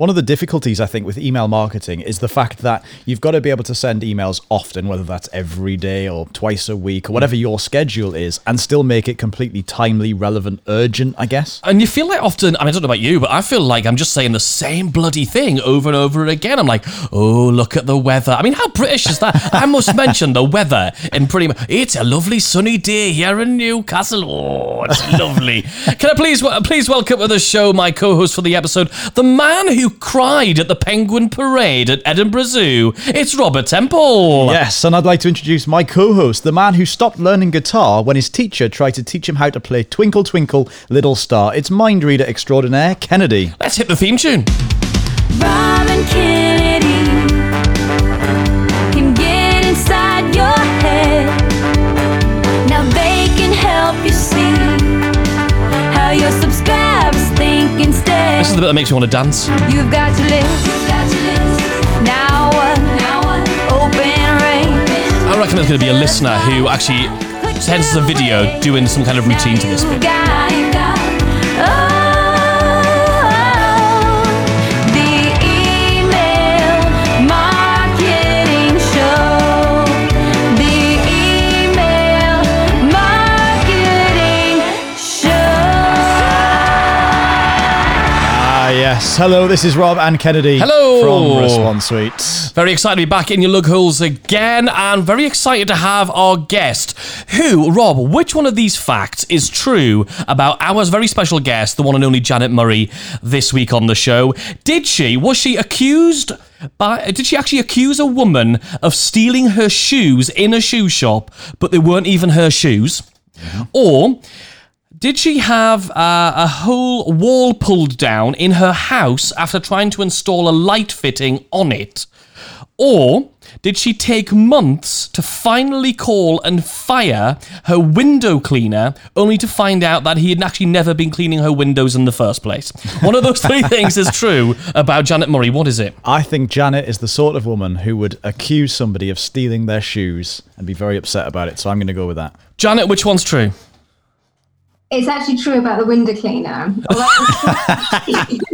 One of the difficulties, I think, with email marketing is the fact that you've got to be able to send emails often, whether that's every day or twice a week or whatever your schedule is, and still make it completely timely, relevant, urgent, I guess. And you feel like often, I mean, I don't know about you, but I feel like I'm just saying the same bloody thing over and over again. I'm like, oh, look at the weather. I mean, how British is that? I must mention the weather in pretty much. It's a lovely sunny day here in Newcastle. Oh, it's lovely. Can I please, please welcome to the show my co-host for the episode, the man who cried at the Penguin Parade at Edinburgh Zoo. It's Robert Temple. Yes, and I'd like to introduce my co host, the man who stopped learning guitar when his teacher tried to teach him how to play Twinkle Twinkle Little Star. It's mind reader extraordinaire, Kennedy. Let's hit the theme tune. Robin Kennedy This is the bit that makes me want to dance. You've got to live. Now what? Open range. I reckon there's going to be a listener who actually sends us a video doing some kind of routine to this bit. Yes. Hello, this is Rob and Kennedy. Hello. From Response Suite. Very excited to be back in your lug holes again, and very excited to have our guest. Who, Rob, which one of these facts is true about our very special guest, the one and only Janet Murray, this week on the show? Did she, was she accused by, did she actually accuse a woman of stealing her shoes in a shoe shop, but they weren't even her shoes? Or did she have uh, a whole wall pulled down in her house after trying to install a light fitting on it? Or did she take months to finally call and fire her window cleaner only to find out that he had actually never been cleaning her windows in the first place? One of those three things is true about Janet Murray. What is it? I think Janet is the sort of woman who would accuse somebody of stealing their shoes and be very upset about it, so I'm going to go with that. Janet, which one's true? It's actually true about the window cleaner.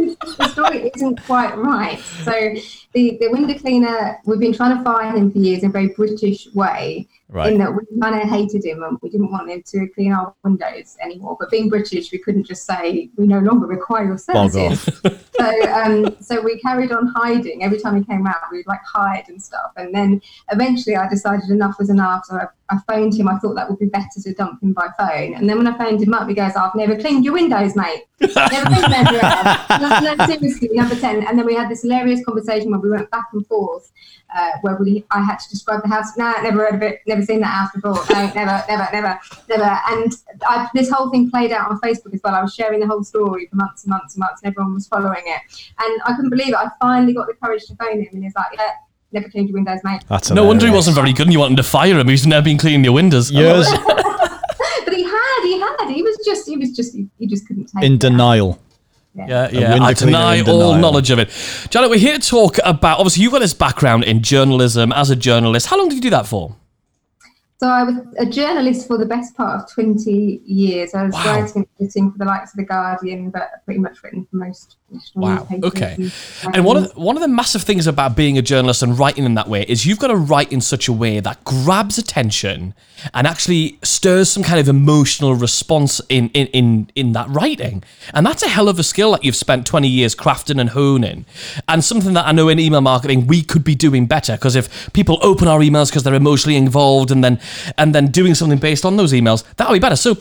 The story- isn't quite right. So the, the window cleaner, we've been trying to find him for years in a very British way. Right. In that we kind of hated him and we didn't want him to clean our windows anymore. But being British, we couldn't just say we no longer require your services. so um, so we carried on hiding every time he came out we'd like hide and stuff and then eventually i decided enough was enough so I, I phoned him i thought that would be better to dump him by phone and then when i phoned him up he goes i've never cleaned your windows mate never cleaned them no, no, seriously number 10 and then we had this hilarious conversation where we went back and forth uh, where we i had to describe the house nah never heard of it never seen that house before no never never never never and I, this whole thing played out on facebook as well i was sharing the whole story for months and months and months and everyone was following it and I couldn't believe it. I finally got the courage to phone him, and he's like, "Yeah, never cleaned your windows, mate." That's No wonder he wasn't very good and you wanted to fire him. He's never been cleaning your windows. Years But he had, he had. He was just, he was just, he, he just couldn't take it. in it. denial. Yeah, yeah. I deny all knowledge of it. Janet, we're here to talk about. Obviously, you've got this background in journalism as a journalist. How long did you do that for? So I was a journalist for the best part of 20 years. I was Wow. writing and editing for the likes of The Guardian, but pretty much written for most national Wow. newspapers. Okay. And one of the, one of the massive things about being a journalist and writing in that way is you've got to write in such a way that grabs attention and actually stirs some kind of emotional response in in in, in that writing. And that's a hell of a skill that you've spent 20 years crafting and honing. And something that I know in email marketing we could be doing better because if people open our emails because they're emotionally involved and then and then doing something based on those emails, that would be better. So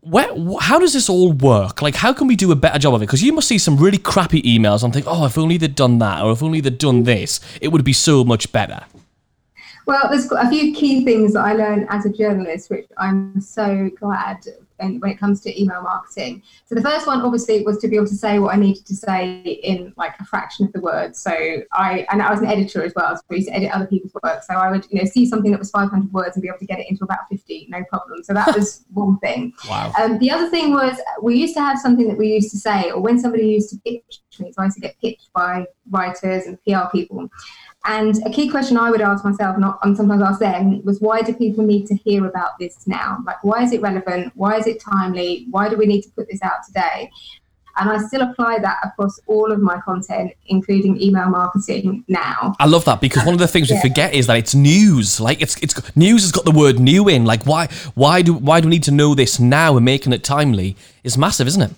where, how does this all work? Like, how can we do a better job of it? Because you must see some really crappy emails and think, oh, if only they'd done that, or if only they'd done this, it would be so much better. Well, there's a few key things that I learned as a journalist, which I'm so glad and when it comes to email marketing. So the first one obviously was to be able to say what I needed to say in like a fraction of the words. So I and I was an editor as well, so I used to edit other people's work. So I would you know see something that was 500 words and be able to get it into about 50, no problem. So that was one thing. Wow. Um, the other thing was we used to have something that we used to say, or when somebody used to pitch me, so I used to get pitched by writers and PR people. And a key question I would ask myself, not and sometimes ask them, was why do people need to hear about this now? Like, why is it relevant? Why is it timely? Why do we need to put this out today? And I still apply that across all of my content, including email marketing now. I love that because one of the things we forget is that it's news. Like it's it's news has got the word new in. Like why why do why do we need to know this now and making it timely is massive, isn't it?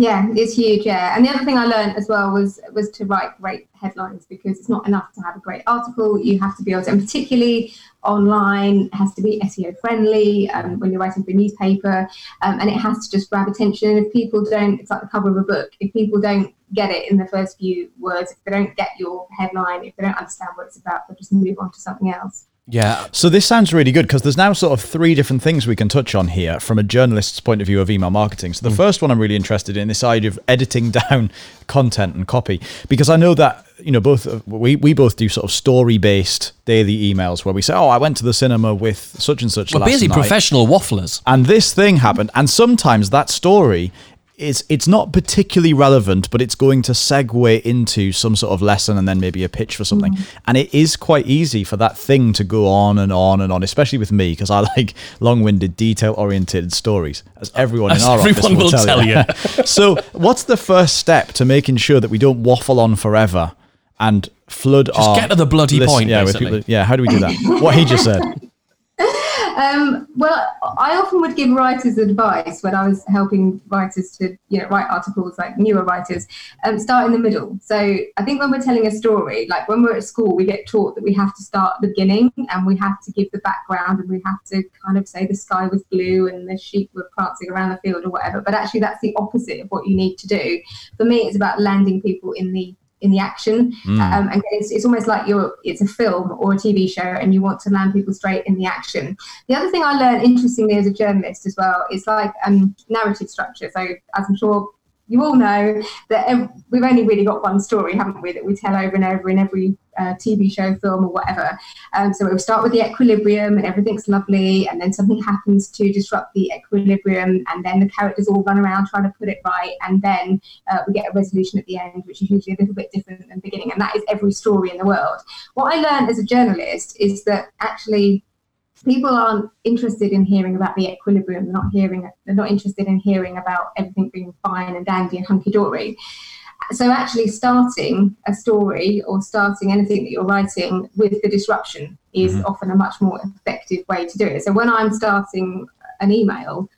Yeah, it's huge. Yeah, and the other thing I learned as well was was to write great headlines because it's not enough to have a great article. You have to be able to, and particularly online, it has to be SEO friendly um, when you're writing for a newspaper, um, and it has to just grab attention. If people don't, it's like the cover of a book. If people don't get it in the first few words, if they don't get your headline, if they don't understand what it's about, they'll just move on to something else. Yeah. So this sounds really good because there's now sort of three different things we can touch on here from a journalist's point of view of email marketing. So the hmm. first one I'm really interested in is this idea of editing down content and copy because I know that you know both we we both do sort of story based daily emails where we say oh I went to the cinema with such and such We're basically night professional wafflers. and this thing happened and sometimes that story is it's not particularly relevant but it's going to segue into some sort of lesson and then maybe a pitch for something. Mm-hmm. And it is quite easy for that thing to go on and on and on especially with me because i like long-winded detail oriented stories as everyone As in our everyone will office will tell tell you. so what's the first step to making sure that we don't waffle on forever and flood our Just get to the bloody listen- point, yeah, people, yeah how do we do that? What he just said Um, well, I often would give writers advice when I was helping writers to, you know, write articles like newer writers, um, start in the middle. So I think when we're telling a story, like when we're at school, we get taught that we have to start at the beginning and we have to give the background and we have to kind of say the sky was blue and the sheep were prancing around the field or whatever. But actually, that's the opposite of what you need to do. For me, it's about landing people in the in the action. Um, and it's, it's almost like you're it's a film or a tv show and you want to land people straight in the action. The other thing i learned interestingly as a journalist as well is like um, narrative structure. So as i'm sure you all know that ev- we've only really got one story haven't we that we tell over and over in every tv show film or whatever um, so we'll start with the equilibrium and everything's lovely and then something happens to disrupt the equilibrium and then the characters all run around trying to put it right and then uh, we get a resolution at the end, which is usually a little bit different than the beginning. And that is every story in the world. What I learned as a journalist is that actually people aren't interested in hearing about the equilibrium. They're not hearing. They're not interested in hearing about everything being fine and dandy and hunky dory. So actually, starting a story or starting anything that you're writing with the disruption is mm-hmm. often a much more effective way to do it. So when I'm starting an email,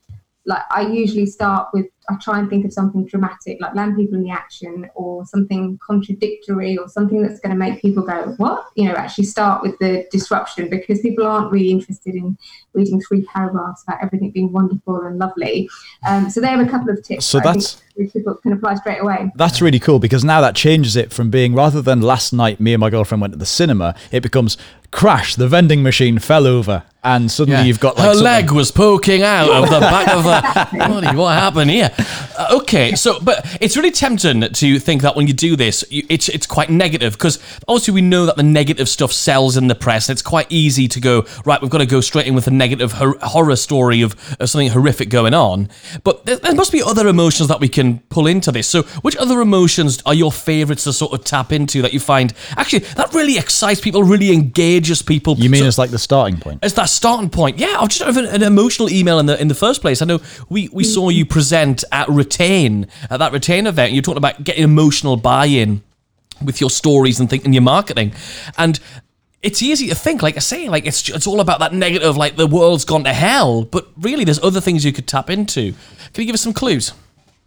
like I usually start with I try and think of something dramatic, like land people in the action, or something contradictory, or something that's going to make people go, "What?" You know, actually start with the disruption because people aren't really interested in reading three paragraphs about everything being wonderful and lovely. Um, so there are a couple of tips. So that that's- which people can apply straight away. That's really cool because now that changes it from being rather than last night me and my girlfriend went to the cinema, it becomes crash, the vending machine fell over, and suddenly you've got like her something- leg was poking out of the back of the. Bloody, what happened here? Uh, okay, so but it's really tempting to think that when you do this, you, it's it's quite negative because obviously we know that the negative stuff sells in the press. And It's quite easy to go right. We've got to go straight in with a negative hor- horror story of, of something horrific going on. But there, there must be other emotions that we can pull into this. So, which other emotions are your favourites to sort of tap into that you find actually that really excites people, really engages people? You mean So- it's like the starting point? It's that starting point. Yeah, I've just an, an emotional email in the in the first place. I know we, we saw you present at Retain at that Retain event. you're talking about getting emotional buy-in with your stories and thinking your marketing, and it's easy to think, like I say, like it's it's all about that negative, like the world's gone to hell. But really, there's other things you could tap into. Can you give us some clues?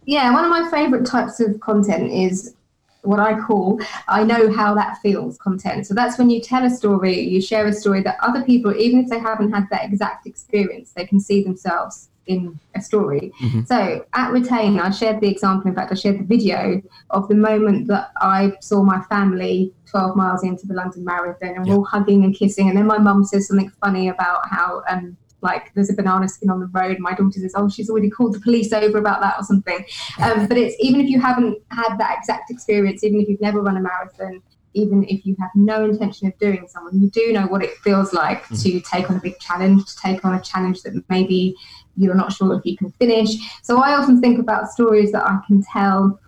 Yeah, one of my favourite types of content is what I call I know how that feels content. So that's when you tell a story, you share a story that other people, even if they haven't had that exact experience, they can see themselves in a story. So at Retain, I shared the example, in fact, I shared the video of the moment that I saw my family 12 miles into the London Marathon and we're all hugging and kissing. And then my mum says something funny about how, um, like there's a banana skin on the road. My daughter says, "Oh, she's already called the police over about that or something." Um, but it's even if you haven't had that exact experience, even if you've never run a marathon, even if you have no intention of doing someone, you do know what it feels like mm. to take on a big challenge, to take on a challenge that maybe you're not sure if you can finish. So I often think about stories that I can tell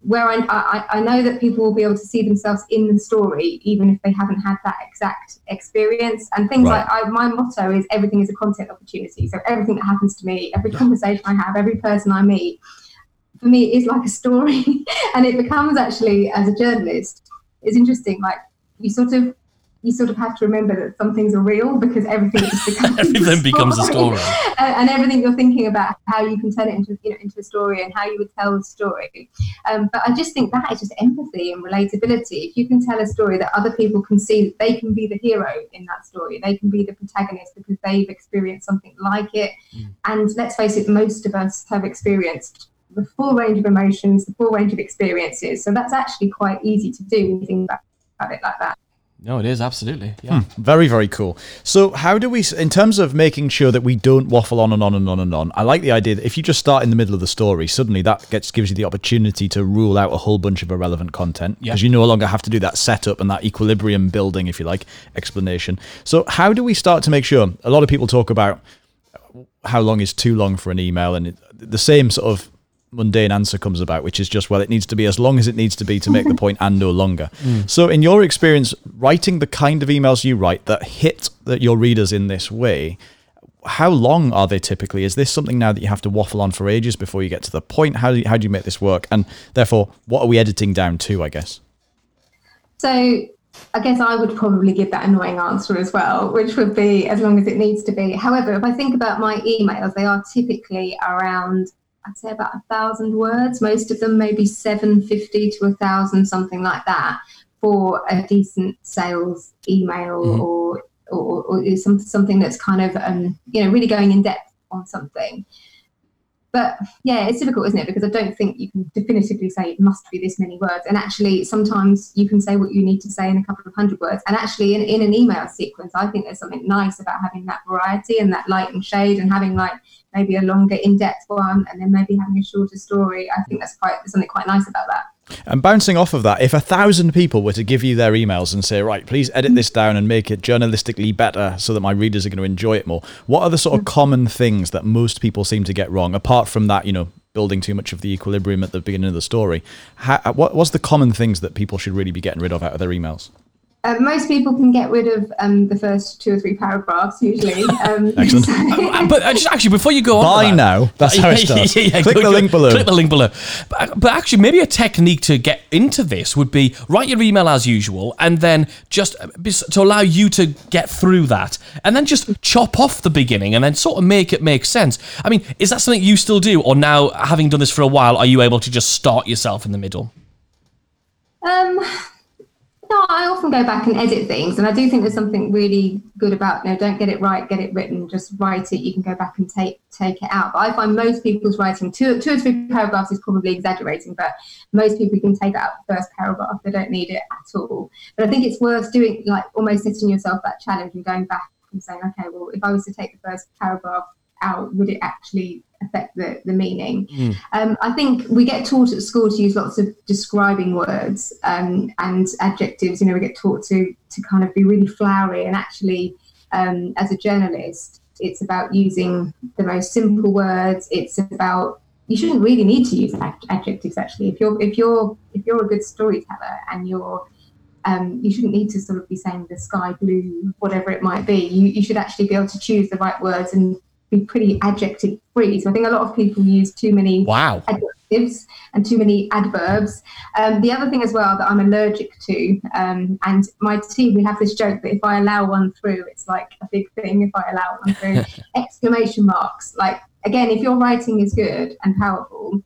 where I, I, I know that people will be able to see themselves in the story, even if they haven't had that exact experience. And things Right. like I, my motto is everything is a content opportunity. So everything that happens to me, every conversation I have, every person I meet, for me is like a story. and it becomes actually, as a journalist, it's interesting. Like you sort of you sort of have to remember that some things are real because everything just becomes Everything becomes a story. and, and everything you're thinking about how you can turn it into you know into a story and how you would tell the story. Um, but I just think that is just empathy and relatability. If you can tell a story that other people can see that they can be the hero in that story, they can be the protagonist because they've experienced something like it. And let's face it, most of us have experienced the full range of emotions, the full range of experiences. So that's actually quite easy to do when you think about about it like that. No, it is absolutely. Yeah. Hmm, very, very cool. So, how do we, in terms of making sure that we don't waffle on and on and on and on? I like the idea that if you just start in the middle of the story, suddenly that gets gives you the opportunity to rule out a whole bunch of irrelevant content because Yeah. you no longer have to do that setup and that equilibrium building, if you like, explanation. So, how do we start to make sure? A lot of people talk about how long is too long for an email, and it, the same sort of mundane answer comes about, which is just well, it needs to be as long as it needs to be to make the point and no longer. Mm. So, in your experience, writing the kind of emails you write that hit that your readers in this way. How long are they typically? Is this something now that you have to waffle on for ages before you get to the point? How do you, how do you make this work? And therefore, what are we editing down to? I guess. So I guess I would probably give that annoying answer as well, which would be as long as it needs to be. However, if I think about my emails, they are typically around, I'd say about a thousand words. Most of them maybe 750 to a thousand, something like that, for a decent sales email or, or, or some, something that's kind of, um, you know, really going in depth on something. But yeah, it's difficult, isn't it? Because I don't think you can definitively say it must be this many words. And actually, sometimes you can say what you need to say in a couple of hundred words. And actually, in, in an email sequence, I think there's something nice about having that variety and that light and shade and having like maybe a longer, in depth one and then maybe having a shorter story. I think that's quite there's something quite nice about that. And bouncing off of that, if a thousand people were to give you their emails and say, right, please edit this down and make it journalistically better so that my readers are going to enjoy it more, what are the sort of mm. common things that most people seem to get wrong, apart from that, you know, building too much of the equilibrium at the beginning of the story? How, what, what's the common things that people should really be getting rid of out of their emails? Uh, most people can get rid of um, the first two or three paragraphs usually. Um, Excellent. so- Uh, but uh, just actually, before you go on, Buy to that- now. That's how it starts. Yeah, yeah, Click go- the go- link below. Click the link below. But, but actually, maybe a technique to get into this would be write your email as usual, and then just uh, to allow you to get through that, and then just chop off the beginning, and then sort of make it make sense. I mean, is that something you still do, or now having done this for a while, are you able to just start yourself in the middle? Um, no, I often go back and edit things, and I do think there's something really good about you know, don't get it right, get it written, just write it. You can go back and take take it out. But I find most people's writing two two or three paragraphs is probably exaggerating, but most people can take out the first paragraph. They don't need it at all. But I think it's worth doing like almost setting yourself that challenge and going back and saying, okay, well, if I was to take the first paragraph out, would it actually affect the, the meaning? Um, I think we get taught at school to use lots of describing words um, and adjectives. You know, we get taught to to kind of be really flowery, and actually, um, as a journalist, it's about using the most simple words. It's about you shouldn't really need to use ad- adjectives. Actually, if you're if you're if you're a good storyteller and you're um, you shouldn't need to sort of be saying the sky blue, whatever it might be. You, you should actually be able to choose the right words and be pretty adjective free. So I think a lot of people use too many Wow. adjectives and too many adverbs. Um, the other thing as well that I'm allergic to, um, and my team, we have this joke that if I allow one through, it's like a big thing if I allow one through. exclamation marks. Like, again, if your writing is good and powerful,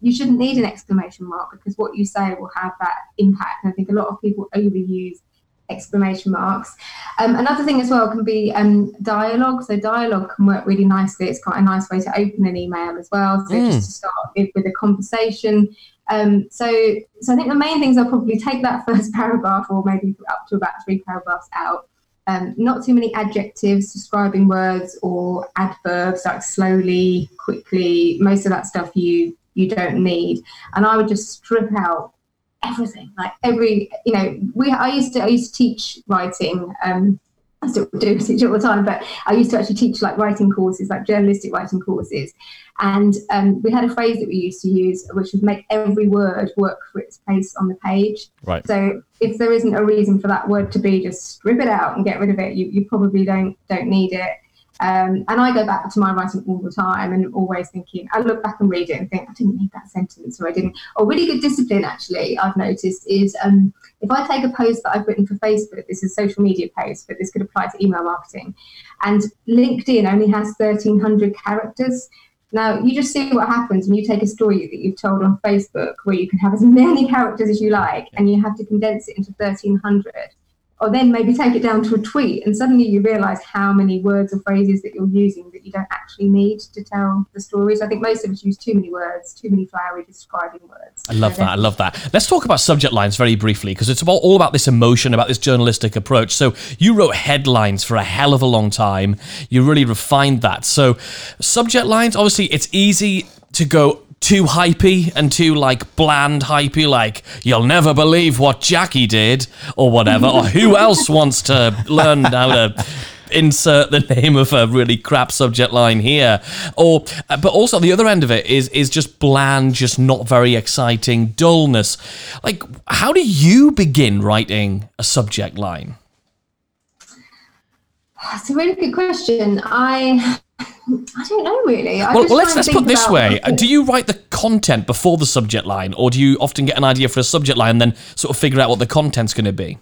you shouldn't need an exclamation mark because what you say will have that impact. And I think a lot of people overuse exclamation marks. Um, another thing as well can be um, dialogue. So dialogue can work really nicely. It's quite a nice way to open an email as well. So just to start with, with a conversation. Um, so, so I think the main things are probably take that first paragraph or maybe up to about three paragraphs out. Um, not too many adjectives, describing words, or adverbs like slowly, quickly. Most of that stuff you you don't need. And I would just strip out everything, like every you know. We I used to I used to teach writing um, I still do teach all the time, but I used to actually teach like writing courses, like journalistic writing courses. And um, we had a phrase that we used to use, which was make every word work for its place on the page. Right. So if there isn't a reason for that word to be, just strip it out and get rid of it. You, you probably don't don't need it. Um, and I go back to my writing all the time and always thinking, I look back and read it and think, I didn't need that sentence or I didn't. Or really good discipline, actually, I've noticed is um, if I take a post that I've written for Facebook, this is a social media post, but this could apply to email marketing, and LinkedIn only has 1,300 characters. Now, you just see what happens when you take a story that you've told on Facebook where you can have as many characters as you like and you have to condense it into 1,300 or then maybe take it down to a tweet and suddenly you realize how many words or phrases that you're using that you don't actually need to tell the stories i think most of us use too many words too many flowery describing words I love that. I love that. Let's talk about subject lines very briefly because it's about, all about this emotion, about this journalistic approach. So, you wrote headlines for a hell of a long time. You really refined that. So, subject lines, obviously, it's easy to go too hypey and too like bland hypey, like you'll never believe what Jackie did or whatever, or who else wants to learn how to insert the name of a really crap subject line here. Or uh, but also the other end of it is is just bland just not very exciting dullness. Like how do you begin writing a subject line? That's a really good question. I I don't know really. I well, let's let's put this way: Do you write the content before the subject line, or do you often get an idea for a subject line and then sort of figure out what the content's going to be?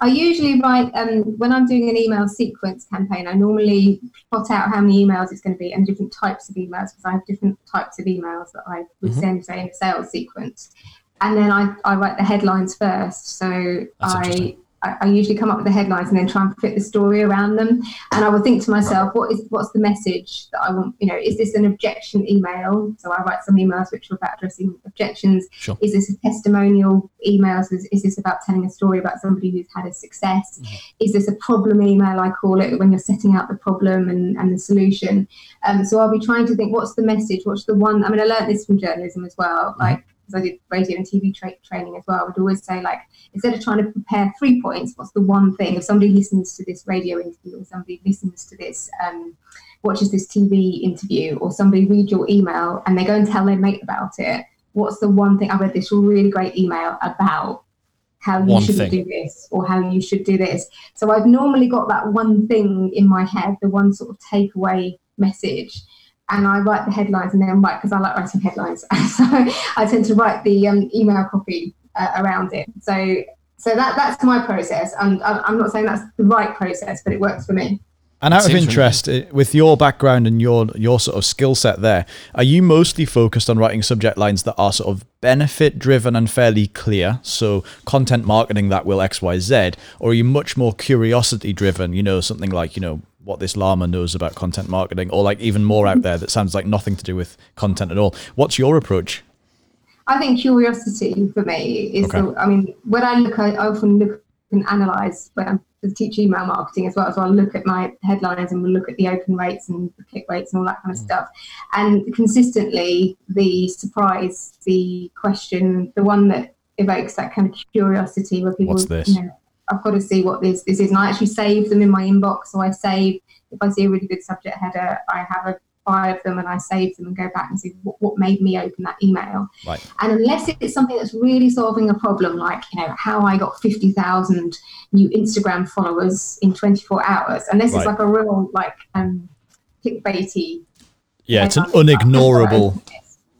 I usually write um, when I'm doing an email sequence campaign. I normally plot out how many emails it's going to be and different types of emails because I have different types of emails that I would send, say, in a sales sequence. And then I, I write the headlines first. So That's I. I I usually come up with the headlines and then try and fit the story around them. And I would think to myself, what is what's the message that I want? You know, is this an objection email? So I write some emails which are about addressing objections. Sure. Is this a testimonial email? So is, is this about telling a story about somebody who's had a success? Is this a problem email? I call it when you're setting out the problem and, and the solution. Um, so I'll be trying to think, what's the message? What's the one? I mean, I learned this from journalism as well. Like, because I did radio and TV tra- training as well. I would always say, like, instead of trying to prepare three points, what's the one thing? If somebody listens to this radio interview or somebody listens to this, um, watches this TV interview, or somebody reads your email and they go and tell their mate about it, what's the one thing? I read this really great email about how you One thing. do this or how you should do this. So I've normally got that one thing in my head, the one sort of takeaway message. And I write the headlines and then write because I like writing headlines. so I tend to write the um, email copy uh, around it. So so that that's my process. And I- I'm not saying that's the right process, but it works for me. And out of interest, with your background and your your sort of skill set there, are you mostly focused on writing subject lines that are sort of benefit driven and fairly clear? So content marketing that will X Y Z, or are you much more curiosity driven? You know, something like you know what this llama knows about content marketing, or like even more out there that sounds like nothing to do with content at all. What's your approach? I think curiosity for me is Okay. the. I mean, when I look, I I often look and analyze when I'm teach email marketing as well. So I'll look at my headlines and we'll look at the open rates and the click rates and all that kind of mm. stuff. And consistently, the surprise, the question, the one that evokes that kind of curiosity where people, What's this? you know, I've got to see what this this is. And I actually save them in my inbox. So I save if I see a really good subject header, I have a five of them and I save them and go back and see what, what made me open that email. Right. And unless it's something that's really solving a problem, like you know how I got fifty thousand new Instagram followers in twenty four hours, and this Right. is like a real like um clickbaity. Yeah, it's an unignorable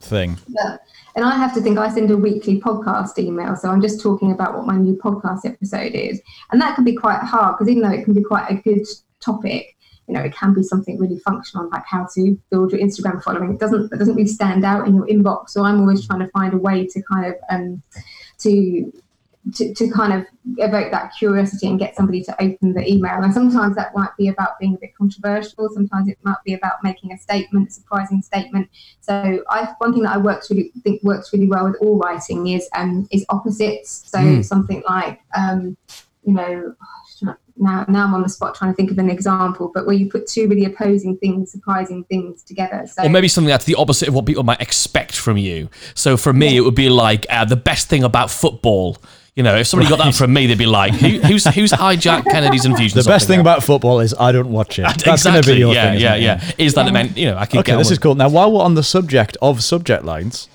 thing. Yeah. And I have to think I send a weekly podcast email, so I'm just talking about what my new podcast episode is, and that can be quite hard because even though it can be quite a good topic, you know, it can be something really functional like how to build your Instagram following. It doesn't it doesn't really stand out in your inbox, so I'm always trying to find a way to kind of um to to, to kind of evoke that curiosity and get somebody to open the email. And sometimes that might be about being a bit controversial. Sometimes it might be about making a statement, a surprising statement. So I, one thing that I works really think works really well with all writing is um is opposites. So Mm. something like um you know now now I'm on the spot trying to think of an example, but where you put two really opposing things, surprising things together. So Or maybe something that's the opposite of what people might expect from you. So for me, it would be like uh, the best thing about football. You know, if somebody got that from me, they'd be like, Who, "Who's who's hijacked Kennedy's infusion?" The best thing about football is I don't watch it. That's exactly. going to be your yeah, thing. yeah, isn't it? yeah. Is that it meant? You know, I can. Okay, get this on is cool. Now, while we're on the subject of subject lines,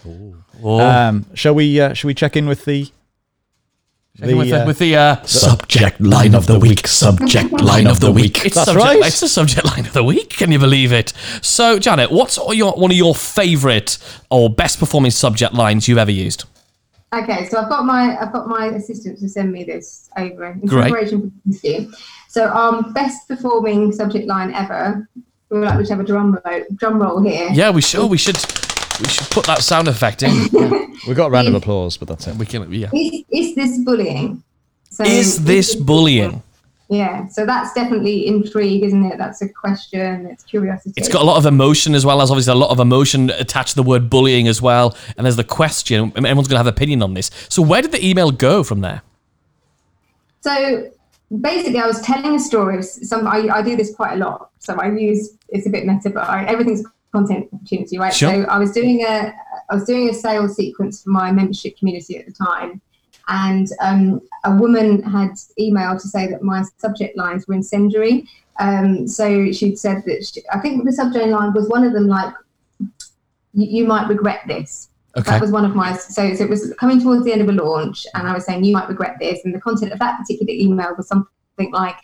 um, shall we uh, shall we check in with the with the, uh, with the uh, Subject line of the week. Subject line of the week. It's That's subject, right. It's the subject line of the week. Can you believe it? So, Janet, what's your one of your favourite or best performing subject lines you've ever used? Okay, so I've got my I've got my assistant to send me this over in Great. preparation for this interview. So um, best performing subject line ever. We would like to have a drum roll, drum roll here. Yeah, we should. We should. We should put that sound effect in. we got a round of applause, but that's it. we can. Yeah. Is, is this bullying? So Is this bullying? Yeah, so that's definitely intrigue, isn't it? That's a question. It's curiosity. It's got a lot of emotion as well as obviously a lot of emotion attached to the word bullying as well. And there's the question. Everyone's going to have opinion on this. So where did the email go from there? So basically, I was telling a story. Of some I, I do this quite a lot. So I use it's a bit meta, but I, everything's content opportunity, right? Sure. So I was doing a I was doing a sales sequence for my membership community at the time, and um, a woman had emailed to say that my subject lines were incendiary. Um, so she'd said that she, I think the subject line was one of them like you, might regret this. Okay. That was one of my so, so it was coming towards the end of a launch, and I was saying you might regret this, and the content of that particular email was something like,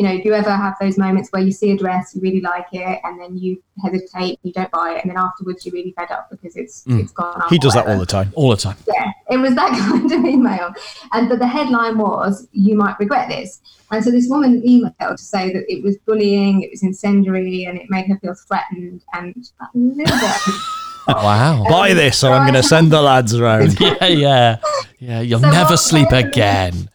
you know, do you ever have those moments where you see a dress, you really like it, and then you hesitate, you don't buy it, and then afterwards you're really fed up because it's mm. it's gone. up He does that all the time. All the time. yeah, it was that kind of email. And but the headline was, "You might regret this." And so this woman emailed to say that it was bullying, it was incendiary, and it made her feel threatened and a little bit. Wow. Buy this, or I'm going to send the lads around. yeah, yeah. Yeah, you'll So never sleep again.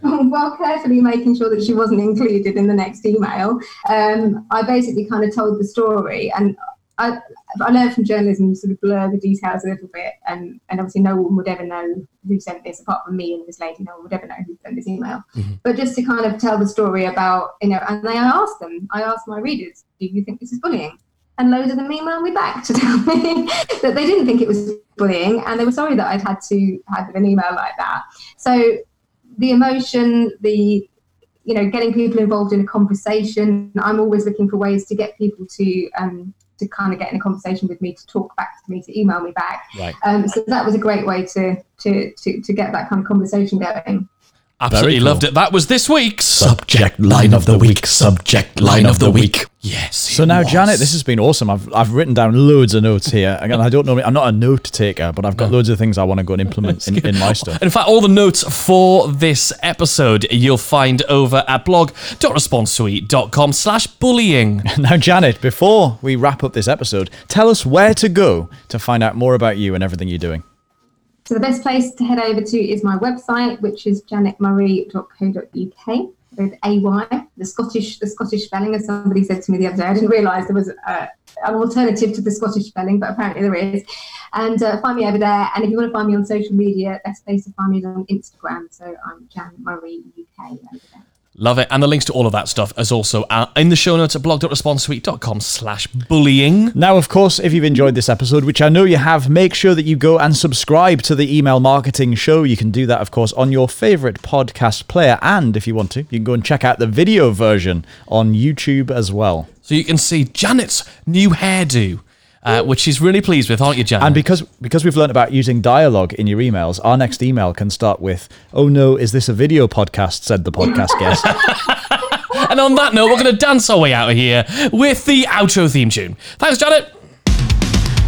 while carefully making sure that she wasn't included in the next email, um, I basically kind of told the story. And I, I learned from journalism you sort of blur the details a little bit. And, and obviously, no one would ever know who sent this apart from me and this lady. No one would ever know who sent this email. But just to kind of tell the story about, you know, and I asked them, I asked my readers, do you think this is bullying? And loads of them emailed me back to tell me that they didn't think it was bullying and they were sorry that I'd had to have an email like that. So the emotion, the you know, getting people involved in a conversation. I'm always looking for ways to get people to um, to kind of get in a conversation with me, to talk back to me, to email me back. Right. Um, so that was a great way to to to, to get that kind of conversation going. Absolutely cool. loved it. That was this week's. Subject line of the week. Subject line of the week. Yes. So now, Janet, this has been awesome. I've I've written down loads of notes here. Again, I don't know. I'm not a note taker, but I've got loads of things I want to go and implement in, in my stuff. In fact, all the notes for this episode you'll find over at blog.responsesuite.com slash bullying. Now, Janet, before we wrap up this episode, tell us where to go to find out more about you and everything you're doing. So the best place to head over to is my website, which is janetmurray.co.uk with AY, the Scottish the Scottish spelling, as somebody said to me the other day. I didn't realise there was an alternative to the Scottish spelling, but apparently there is. And uh, find me over there. And if you want to find me on social media, best place to find me is on Instagram. So I'm Jan Murray UK over there. Love it. And the links to all of that stuff is also uh, in the show notes at blog.responsesuite.com slash bullying. Now, of course, if you've enjoyed this episode, which I know you have, make sure that you go and subscribe to the Email Marketing Show. You can do that, of course, on your favorite podcast player. And if you want to, you can go and check out the video version on YouTube as well. So you can see Janet's new hairdo, uh, which she's really pleased with, aren't you, Janet? And because because we've learned about using dialogue in your emails, our next email can start with, "Oh no, is this a video podcast?" said the podcast guest. And on that note, we're going to dance our way out of here with the outro theme tune. Thanks, Janet.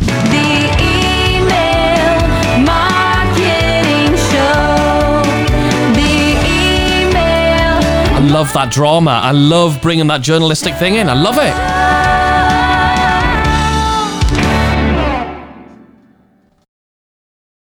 The email marketing show. The email I love that drama. I love bringing that journalistic thing in. I love it.